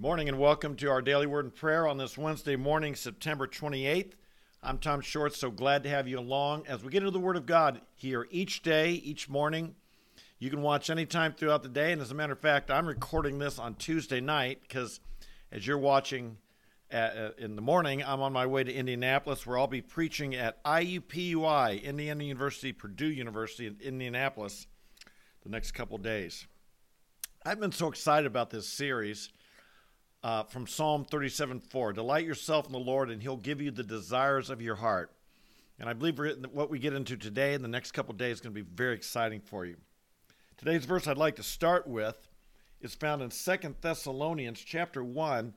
morning and welcome to our daily word and prayer on this Wednesday morning, September 28th. I'm Tom Short, so glad to have you along as we get into the Word of God here each day, each morning. You can watch anytime throughout the day, and as a matter of fact, I'm recording this on Tuesday night because as you're watching at, uh, in the morning, I'm on my way to Indianapolis where I'll be preaching at IUPUI, Indiana University, Purdue University in Indianapolis, the next couple days. I've been so excited about this series uh, from Psalm 37 4. Delight yourself in the Lord, and he'll give you the desires of your heart. And I believe what we get into today and the next couple days is going to be very exciting for you. Today's verse I'd like to start with is found in Second Thessalonians chapter 1,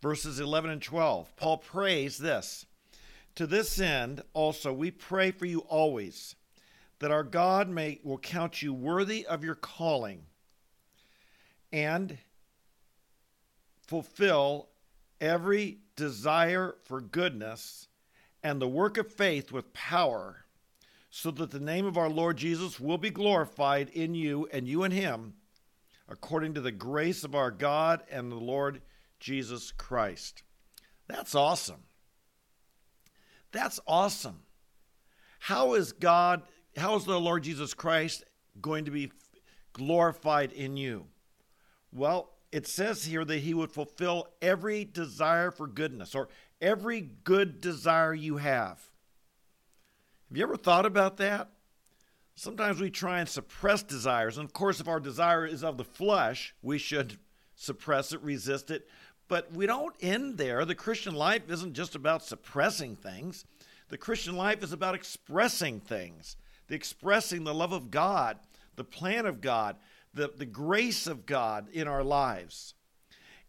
verses 11 and 12. Paul prays this To this end also we pray for you always, that our God may will count you worthy of your calling and fulfill every desire for goodness and the work of faith with power, so that the name of our Lord Jesus will be glorified in you and you in him, according to the grace of our God and the Lord Jesus Christ. That's awesome. That's awesome. How is God, how is the Lord Jesus Christ going to be glorified in you? Well, it says here that he would fulfill every desire for goodness or every good desire you have. Have you ever thought about that? Sometimes we try and suppress desires. And of course, if our desire is of the flesh, we should suppress it, resist it. But we don't end there. The Christian life isn't just about suppressing things, the Christian life is about expressing things, the expressing the love of God, the plan of God, the, the grace of God in our lives.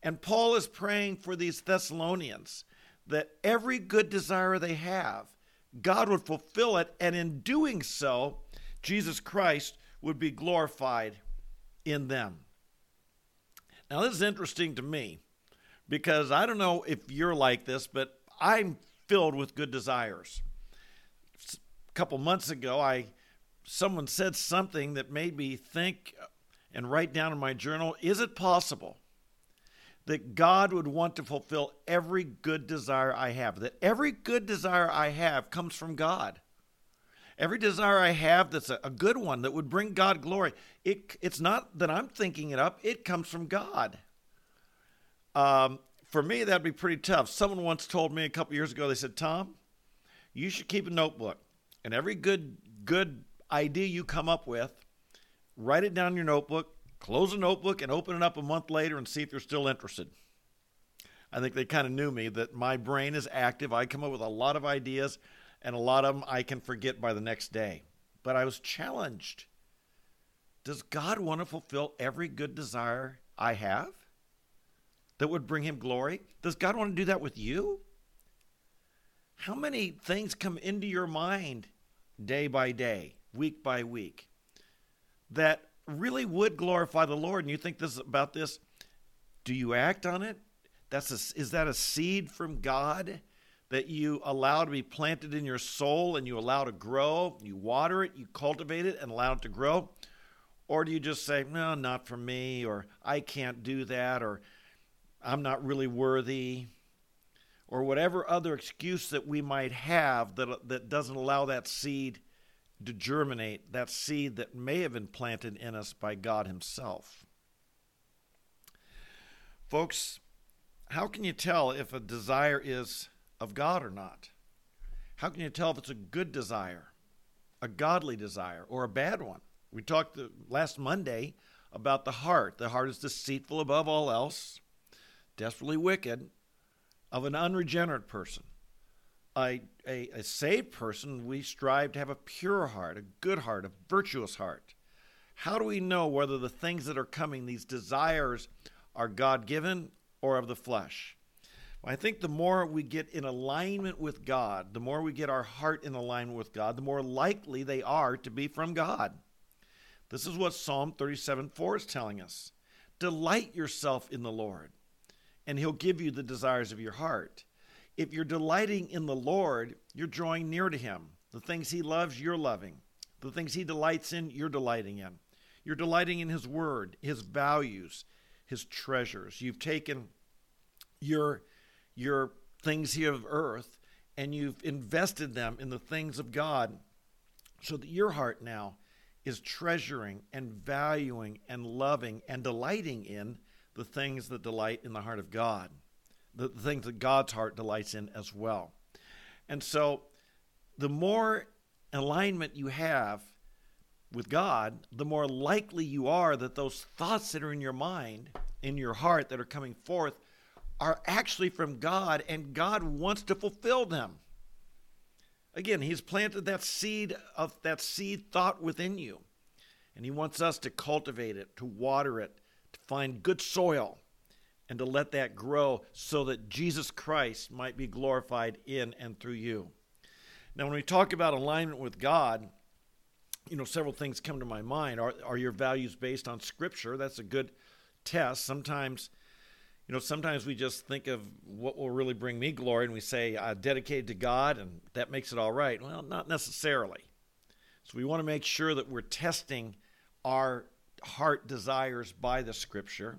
And Paul is praying for these Thessalonians that every good desire they have, God would fulfill it, and in doing so, Jesus Christ would be glorified in them. Now, this is interesting to me because I don't know if you're like this, but I'm filled with good desires. A couple months ago, I someone said something that made me think and write down in my journal is it possible that God would want to fulfill every good desire I have? That every good desire I have comes from God. Every desire I have that's a, good one that would bring God glory, it, it's not that I'm thinking it up, it comes from God. Um, for me, that'd be pretty tough. Someone once told me a couple years ago, they said, Tom, you should keep a notebook. And every good good idea you come up with, write it down in your notebook, close the notebook, and open it up a month later and see if you're still interested. I think they kind of knew me that my brain is active. I come up with a lot of ideas, and a lot of them I can forget by the next day. But I was challenged. Does God want to fulfill every good desire I have that would bring him glory? Does God want to do that with you? How many things come into your mind day by day, week by week? That really would glorify the Lord, and you think this about this, do you act on it? That's a, is that a seed from God that you allow to be planted in your soul and you allow to grow? You water it, you cultivate it, and allow it to grow? Or do you just say, no, not for me, or I can't do that, or I'm not really worthy, or whatever other excuse that we might have that, uh, that doesn't allow that seed to germinate that seed that may have been planted in us by God Himself. Folks, how can you tell if a desire is of God or not? How can you tell if it's a good desire, a godly desire, or a bad one? We talked the, last Monday about the heart. The heart is deceitful above all else, desperately wicked, of an unregenerate person a, a, a saved person, we strive to have a pure heart, a good heart, a virtuous heart. How do we know whether the things that are coming, these desires, are God given or of the flesh? I think the more we get in alignment with God, the more we get our heart in alignment with God, the more likely they are to be from God. This is what Psalm 37 4 is telling us. Delight yourself in the Lord, and He'll give you the desires of your heart. If you're delighting in the Lord, you're drawing near to Him. The things He loves, you're loving. The things He delights in, you're delighting in. You're delighting in His Word, His values, His treasures. You've taken your your things here of earth and you've invested them in the things of God so that your heart now is treasuring and valuing and loving and delighting in the things that delight in the heart of God, the, the things that God's heart delights in as well. And so the more alignment you have with God, the more likely you are that those thoughts that are in your mind, in your heart, that are coming forth, are actually from God, and God wants to fulfill them. Again, He's planted that seed of that seed thought within you, and He wants us to cultivate it, to water it, to find good soil, and to let that grow so that Jesus Christ might be glorified in and through you. Now, when we talk about alignment with God, you know, several things come to my mind. Are, are your values based on Scripture? That's a good test. Sometimes, you know, sometimes we just think of what will really bring me glory and we say, uh, dedicated to God, and that makes it all right. Well, not necessarily. So we want to make sure that we're testing our heart desires by the Scripture.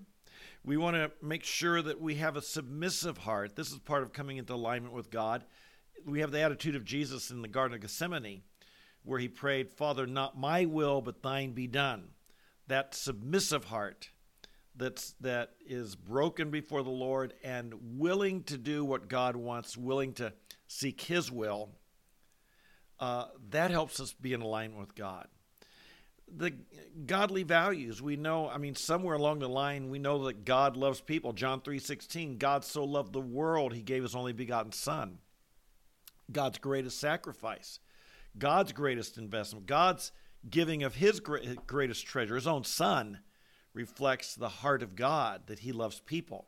We want to make sure that we have a submissive heart. This is part of coming into alignment with God we have the attitude of Jesus in the Garden of Gethsemane, where he prayed, Father, not my will, but thine be done. That submissive heart that's, that is broken before the Lord and willing to do what God wants, willing to seek his will, uh, that helps us be in alignment with God. The godly values we know. I mean, somewhere along the line, we know that God loves people. John three sixteen. God so loved the world, He gave His only begotten Son. God's greatest sacrifice, God's greatest investment, God's giving of his greatest treasure, his own son, reflects the heart of God that he loves people.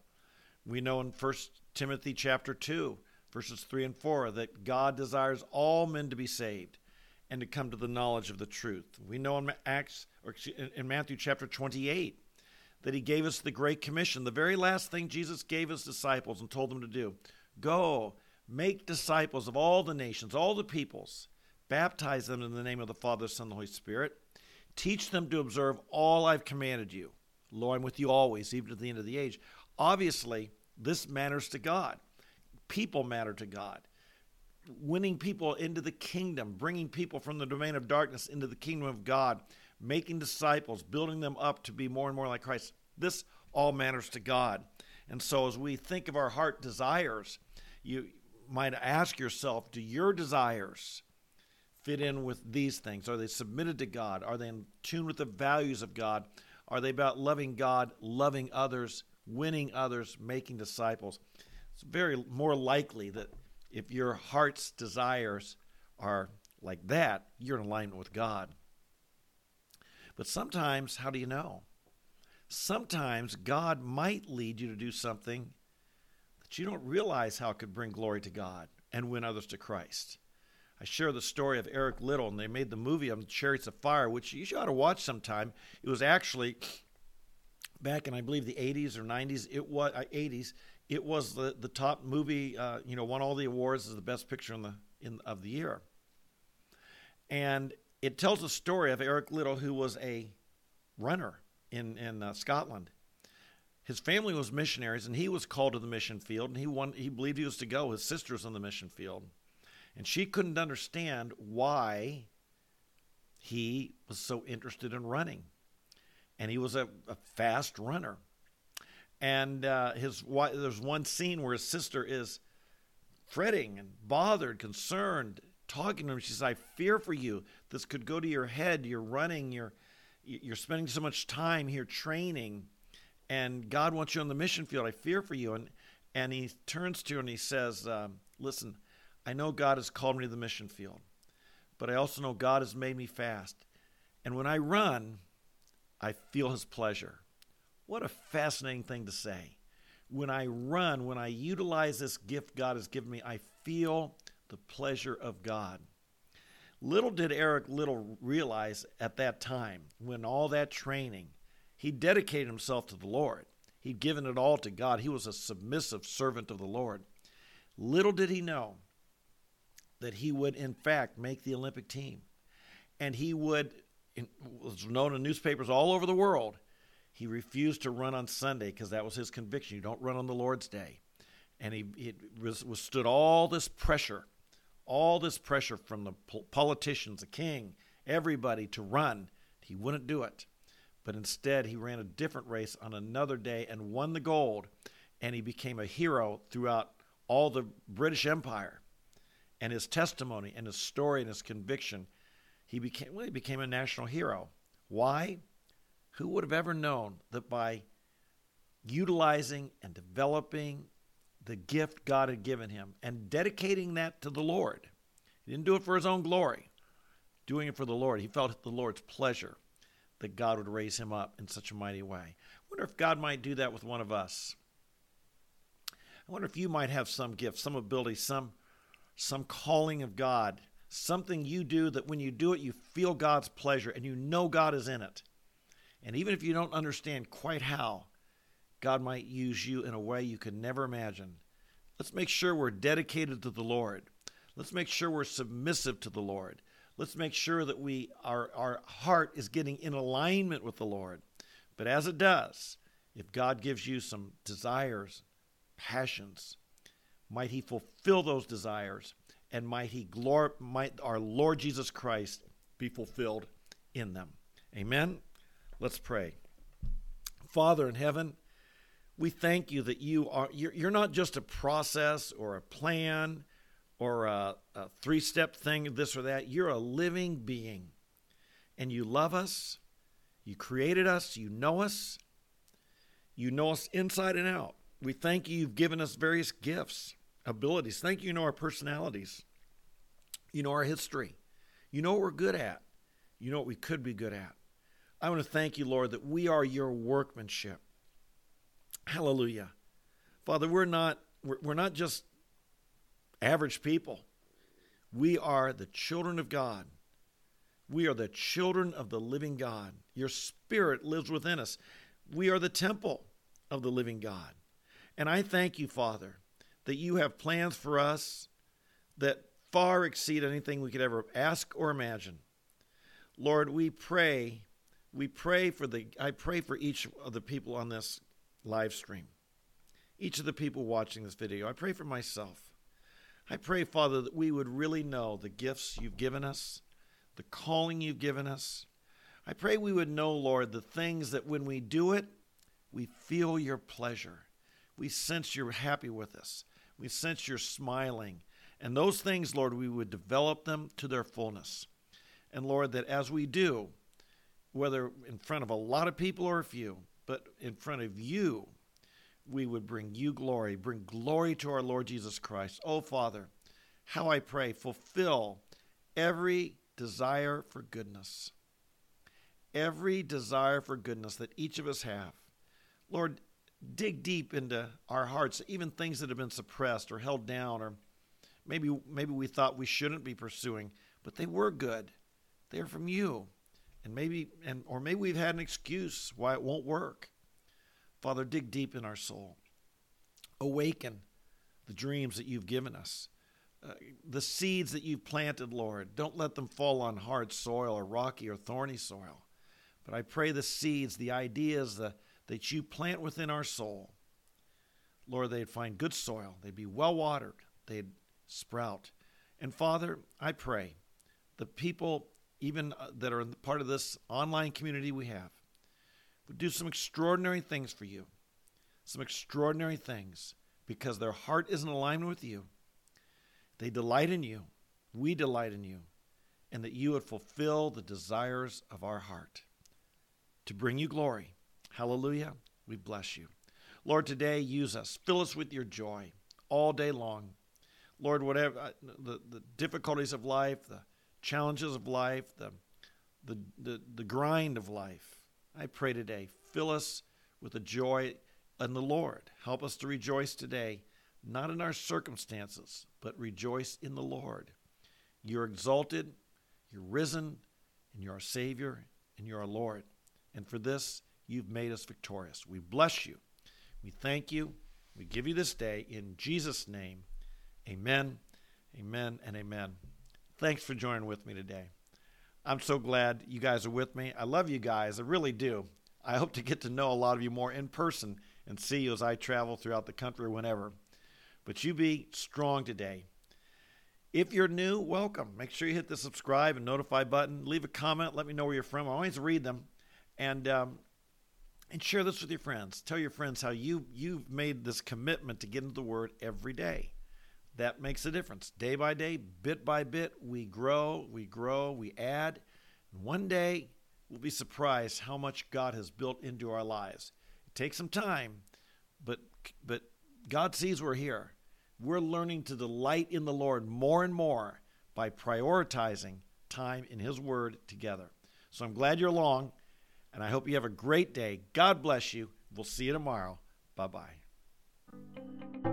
We know in 1 Timothy chapter 2, verses 3 and 4, that God desires all men to be saved and to come to the knowledge of the truth. We know in Acts or in Matthew chapter 28 that he gave us the great commission, the very last thing Jesus gave his disciples and told them to do. Go Make disciples of all the nations, all the peoples. Baptize them in the name of the Father, Son, and the Holy Spirit. Teach them to observe all I've commanded you. Lo, I'm with you always, even to the end of the age. Obviously, this matters to God. People matter to God. Winning people into the kingdom, bringing people from the domain of darkness into the kingdom of God, making disciples, building them up to be more and more like Christ. This all matters to God. And so, as we think of our heart desires, you might ask yourself do your desires fit in with these things? Are they submitted to God? Are they in tune with the values of God? Are they about loving God, loving others, winning others, making disciples? It's very more likely that if your heart's desires are like that, you're in alignment with God. But sometimes, how do you know? Sometimes God might lead you to do something that you don't realize how it could bring glory to God and win others to Christ. I share the story of Eric Liddell, and they made the movie on Chariots of Fire, which you should ought to watch sometime. It was actually back in, I believe, the 80s or 90s. It was uh, 80s. It was the, the top movie. Uh, you know, won all the awards as the best picture in the in of the year. And it tells the story of Eric Liddell, who was a runner in in uh, Scotland, his family was missionaries, and he was called to the mission field, and he won, he believed he was to go. His sister was on the mission field, and she couldn't understand why he was so interested in running, and he was a, a fast runner. And uh, his there's one scene where his sister is fretting and bothered, concerned, talking to him. She says, "I fear for you. This could go to your head. You're running. You're you're spending so much time here training." and God wants you on the mission field. I fear for you. And and he turns to her and he says, um, "Listen, I know God has called me to the mission field, but I also know God has made me fast. And when I run, I feel His pleasure. What a fascinating thing to say. When I run, when I utilize this gift God has given me, I feel the pleasure of God." Little did Eric Liddell realize at that time, when all that training he dedicated himself to the Lord. He'd given it all to God. He was a submissive servant of the Lord. Little did he know that he would, in fact, make the Olympic team. And he would, was known in newspapers all over the world, he refused to run on Sunday because that was his conviction. You don't run on the Lord's day. and he, he withstood all this pressure, all this pressure from the politicians, the king, everybody to run. He wouldn't do it. But instead, he ran a different race on another day and won the gold. And he became a hero throughout all the British Empire. And his testimony and his story and his conviction, he became, well, he became a national hero. Why? Who would have ever known that by utilizing and developing the gift God had given him and dedicating that to the Lord, he didn't do it for his own glory, doing it for the Lord. He felt the Lord's pleasure that God would raise him up in such a mighty way. I wonder if God might do that with one of us. I wonder if you might have some gift, some ability, some some calling of God, something you do that when you do it you feel God's pleasure and you know God is in it. And even if you don't understand quite how, God might use you in a way you could never imagine. Let's make sure we're dedicated to the Lord. Let's make sure we're submissive to the Lord. Let's make sure that we our, our heart is getting in alignment with the Lord. But as it does, if God gives you some desires, passions, might He fulfill those desires and might He glor- might our Lord Jesus Christ be fulfilled in them. Amen. Let's pray. Father in heaven, we thank you that you are you're, you're not just a process or a plan or a, a three step thing this or that. You're a living being and you love us. You created us. You know us. You know us inside and out. We thank you. You've given us various gifts abilities. Thank you. You know our personalities. You know our history. You know what we're good at. You know what we could be good at i want to thank you lord that we are your workmanship Hallelujah. Father, we're not we're, not just average people. We are the children of God. We are the children of the living God. Your spirit lives within us. We are the temple of the living God. And I thank you, Father, that you have plans for us that far exceed anything we could ever ask or imagine. Lord, we pray, we pray for the I pray for each of the people on this live stream. Each of the people watching this video, I pray for myself. I pray, Father, that we would really know the gifts you've given us, the calling you've given us. I pray we would know, Lord, the things that when we do it, we feel your pleasure. We sense you're happy with us. We sense you're smiling. And those things, Lord, we would develop them to their fullness. And Lord, that as we do, whether in front of a lot of people or a few, but in front of you, we would bring you glory, bring glory to our Lord Jesus Christ. Oh, Father, how I pray, fulfill every desire for goodness, every desire for goodness that each of us have. Lord, dig deep into our hearts, even things that have been suppressed or held down, or maybe maybe we thought we shouldn't be pursuing, but they were good. They are from you and maybe and or maybe we've had an excuse why it won't work. Father, dig deep in our soul. Awaken the dreams that you've given us. Uh, the seeds that you've planted, Lord, don't let them fall on hard soil or rocky or thorny soil. But I pray the seeds, the ideas the, that you plant within our soul, Lord, they'd find good soil. They'd be well watered. They'd sprout. And Father, I pray the people even uh, that are part of this online community we have, would do some extraordinary things for you. Some extraordinary things because their heart is in alignment with you. They delight in you. We delight in you. And that you would fulfill the desires of our heart to bring you glory. Hallelujah. We bless you. Lord, today use us. Fill us with your joy all day long. Lord, whatever uh, the, the difficulties of life, the challenges of life, the, the, the, the grind of life. I pray today, fill us with the joy in the Lord. Help us to rejoice today, not in our circumstances, but rejoice in the Lord. You're exalted, you're risen, and you're our Savior, and you're our Lord. And for this, you've made us victorious. We bless you. We thank you. We give you this day in Jesus' name. Amen, amen, and amen. Thanks for joining with me today. I'm so glad you guys are with me. I love you guys. I really do. I hope to get to know a lot of you more in person and see you as I travel throughout the country whenever. But you be strong today. If you're new, welcome. Make sure you hit the subscribe and notify button. Leave a comment. Let me know where you're from. I always read them, and um, and share this with your friends. Tell your friends how you you've made this commitment to get into the Word every day. That makes a difference. Day by day, bit by bit, we grow, we grow, we add. And one day, we'll be surprised how much God has built into our lives. It takes some time, but but God sees we're here. We're learning to delight in the Lord more and more by prioritizing time in His Word together. So I'm glad you're along, and I hope you have a great day. God bless you. We'll see you tomorrow. Bye bye.